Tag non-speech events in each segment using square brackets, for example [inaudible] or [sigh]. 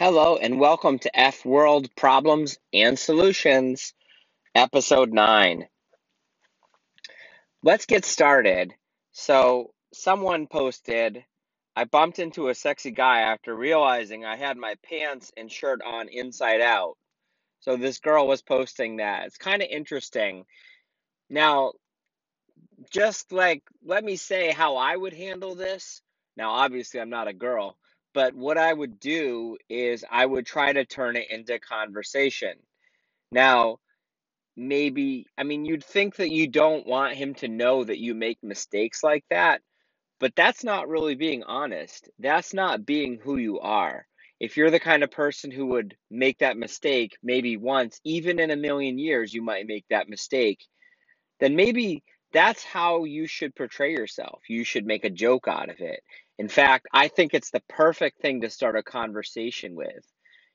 Hello and welcome to F World Problems and Solutions, episode 9. Let's get started. So, someone posted, I bumped into a sexy guy after realizing I had my pants and shirt on inside out. So, this girl was posting that. It's kind of interesting. Now, just like, let me say how I would handle this. Now, obviously, I'm not a girl but what I would do is I would try to turn it into conversation. Now, maybe, I mean, you'd think that you don't want him to know that you make mistakes like that, but that's not really being honest. That's not being who you are. If you're the kind of person who would make that mistake maybe once, even in a million years, you might make that mistake, then maybe that's how you should portray yourself. You should make a joke out of it. In fact, I think it's the perfect thing to start a conversation with.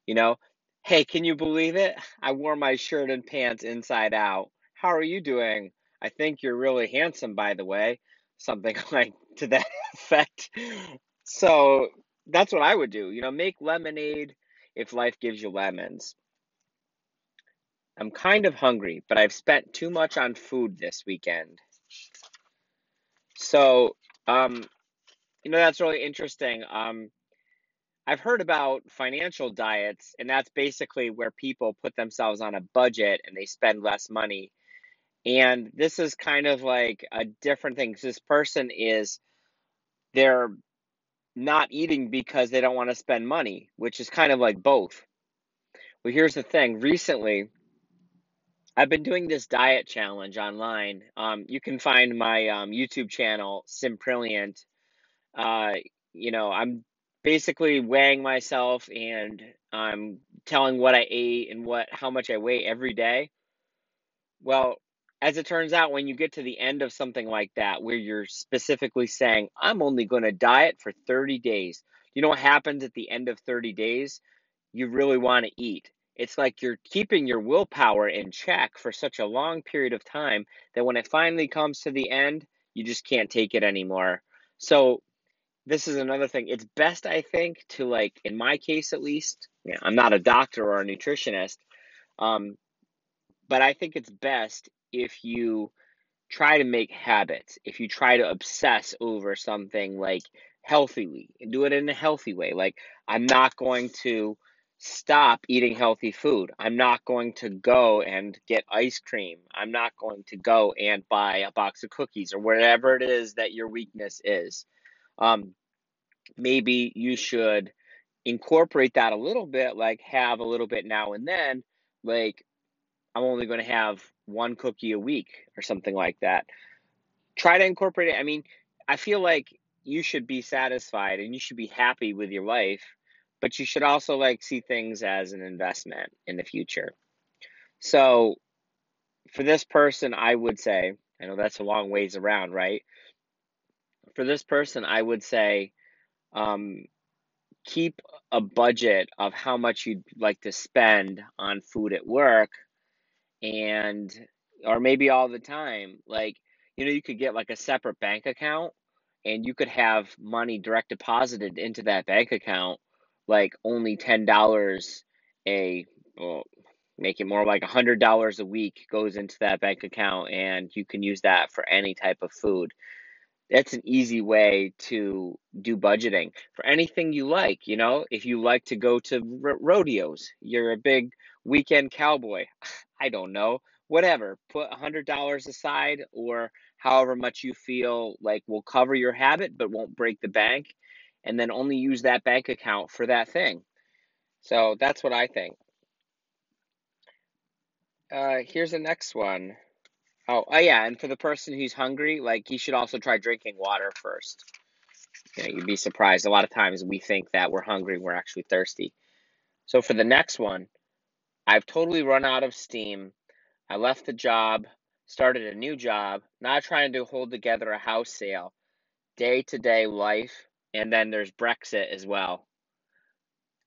You know, hey, can you believe it? I wore my shirt and pants inside out. How are you doing? I think you're really handsome, by the way. Something [laughs] like to that [laughs] effect. So that's what I would do. You know, make lemonade if life gives you lemons. I'm kind of hungry, but I've spent too much on food this weekend. So, um, you know, that's really interesting. Um, I've heard about financial diets, and that's basically where people put themselves on a budget and they spend less money. And this is kind of like a different thing. This person is, they're not eating because they don't want to spend money, which is kind of like both. Well, here's the thing. Recently, I've been doing this diet challenge online. Um, you can find my um, YouTube channel, Simprilliant uh, you know, I'm basically weighing myself and I'm telling what I ate and what how much I weigh every day. Well, as it turns out, when you get to the end of something like that, where you're specifically saying, I'm only going to diet for 30 days, you know what happens at the end of 30 days? You really want to eat. It's like you're keeping your willpower in check for such a long period of time that when it finally comes to the end, you just can't take it anymore. So this is another thing. It's best, I think, to like, in my case at least, yeah, I'm not a doctor or a nutritionist, um, but I think it's best if you try to make habits, if you try to obsess over something like healthily, do it in a healthy way. Like, I'm not going to stop eating healthy food. I'm not going to go and get ice cream. I'm not going to go and buy a box of cookies or whatever it is that your weakness is. Um, maybe you should incorporate that a little bit, like have a little bit now and then, like I'm only going to have one cookie a week or something like that. Try to incorporate it. I mean, I feel like you should be satisfied and you should be happy with your life, but you should also like see things as an investment in the future. So, for this person, I would say, I know that's a long ways around, right? For this person, I would say, um, keep a budget of how much you'd like to spend on food at work and or maybe all the time like you know you could get like a separate bank account and you could have money direct deposited into that bank account like only $10 a well, make it more like a $100 a week goes into that bank account and you can use that for any type of food that's an easy way to do budgeting for anything you like. You know, if you like to go to ro- rodeos, you're a big weekend cowboy. [sighs] I don't know, whatever. Put a hundred dollars aside, or however much you feel like will cover your habit but won't break the bank, and then only use that bank account for that thing. So that's what I think. Uh, here's the next one. Oh, oh yeah, and for the person who's hungry, like he should also try drinking water first. You know, you'd be surprised. A lot of times we think that we're hungry, we're actually thirsty. So for the next one, I've totally run out of steam. I left the job, started a new job, not trying to hold together a house sale, day to day life, and then there's Brexit as well.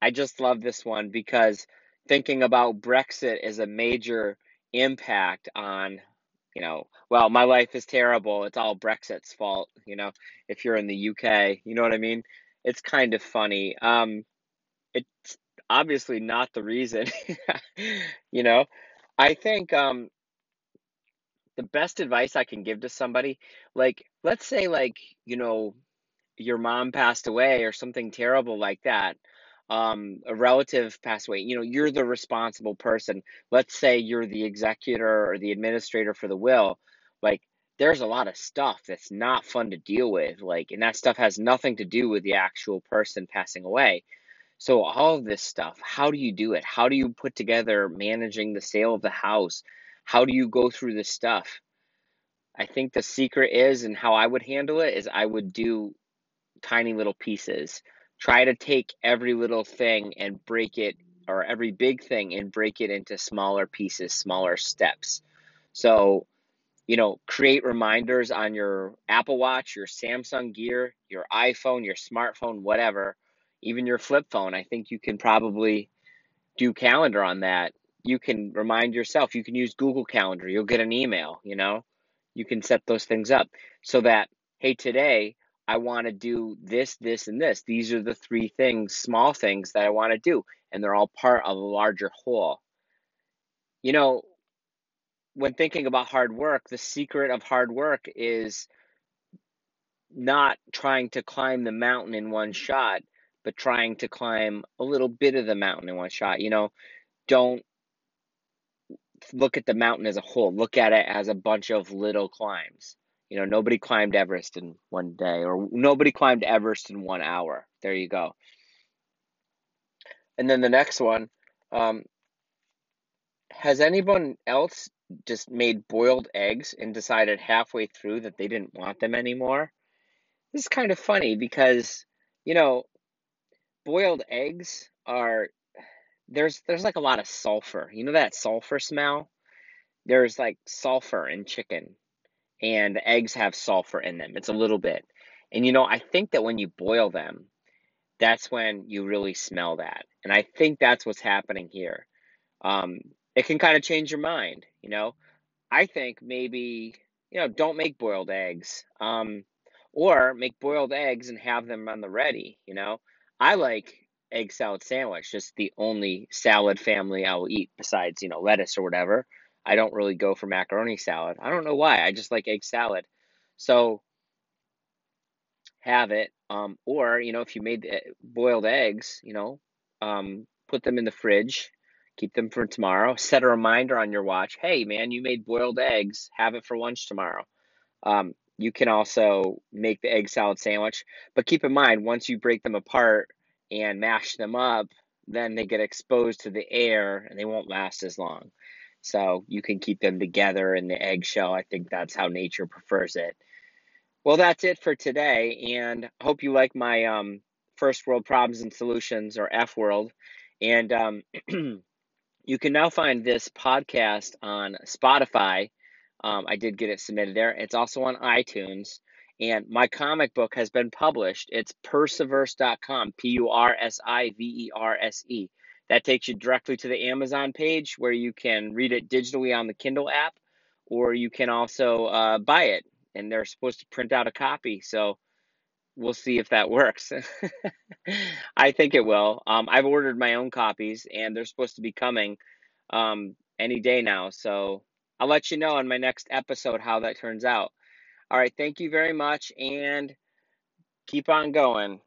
I just love this one because thinking about Brexit is a major impact on you know, well, my life is terrible. It's all Brexit's fault, you know, if you're in the UK, you know what I mean? It's kind of funny. Um, it's obviously not the reason. [laughs] you know, I think um, the best advice I can give to somebody, like, let's say, like, you know, your mom passed away or something terrible like that. Um, a relative passed away, you know, you're the responsible person. Let's say you're the executor or the administrator for the will. Like, there's a lot of stuff that's not fun to deal with. Like, and that stuff has nothing to do with the actual person passing away. So, all of this stuff, how do you do it? How do you put together managing the sale of the house? How do you go through this stuff? I think the secret is, and how I would handle it is I would do tiny little pieces. Try to take every little thing and break it, or every big thing and break it into smaller pieces, smaller steps. So, you know, create reminders on your Apple Watch, your Samsung Gear, your iPhone, your smartphone, whatever even your flip phone, I think you can probably do calendar on that. You can remind yourself, you can use Google Calendar, you'll get an email, you know, you can set those things up so that, hey, today I want to do this, this, and this. These are the three things, small things that I want to do, and they're all part of a larger whole. You know, when thinking about hard work, the secret of hard work is not trying to climb the mountain in one shot but trying to climb a little bit of the mountain in one shot. You know, don't look at the mountain as a whole. Look at it as a bunch of little climbs. You know, nobody climbed Everest in one day, or nobody climbed Everest in one hour. There you go. And then the next one um, has anyone else just made boiled eggs and decided halfway through that they didn't want them anymore? This is kind of funny because, you know, boiled eggs are there's there's like a lot of sulfur. You know that sulfur smell? There's like sulfur in chicken and the eggs have sulfur in them. It's a little bit. And you know, I think that when you boil them, that's when you really smell that. And I think that's what's happening here. Um, it can kind of change your mind, you know. I think maybe, you know, don't make boiled eggs. Um, or make boiled eggs and have them on the ready, you know. I like egg salad sandwich, just the only salad family I'll eat besides, you know, lettuce or whatever. I don't really go for macaroni salad. I don't know why. I just like egg salad. So have it. Um, or, you know, if you made boiled eggs, you know, um, put them in the fridge, keep them for tomorrow. Set a reminder on your watch. Hey, man, you made boiled eggs. Have it for lunch tomorrow. Um, you can also make the egg salad sandwich, but keep in mind once you break them apart and mash them up, then they get exposed to the air and they won't last as long. So you can keep them together in the eggshell. I think that's how nature prefers it. Well, that's it for today, and I hope you like my um, first world problems and solutions or F world. And um, [clears throat] you can now find this podcast on Spotify um, I did get it submitted there. It's also on iTunes. And my comic book has been published. It's Pursiverse.com, P U R S I V E R S E. That takes you directly to the Amazon page where you can read it digitally on the Kindle app, or you can also uh, buy it. And they're supposed to print out a copy. So we'll see if that [laughs] works. [laughs] I think it will. Um, I've ordered my own copies, and they're supposed to be coming um, any day now. So I'll let you know in my next episode how that turns out. All right, thank you very much and keep on going.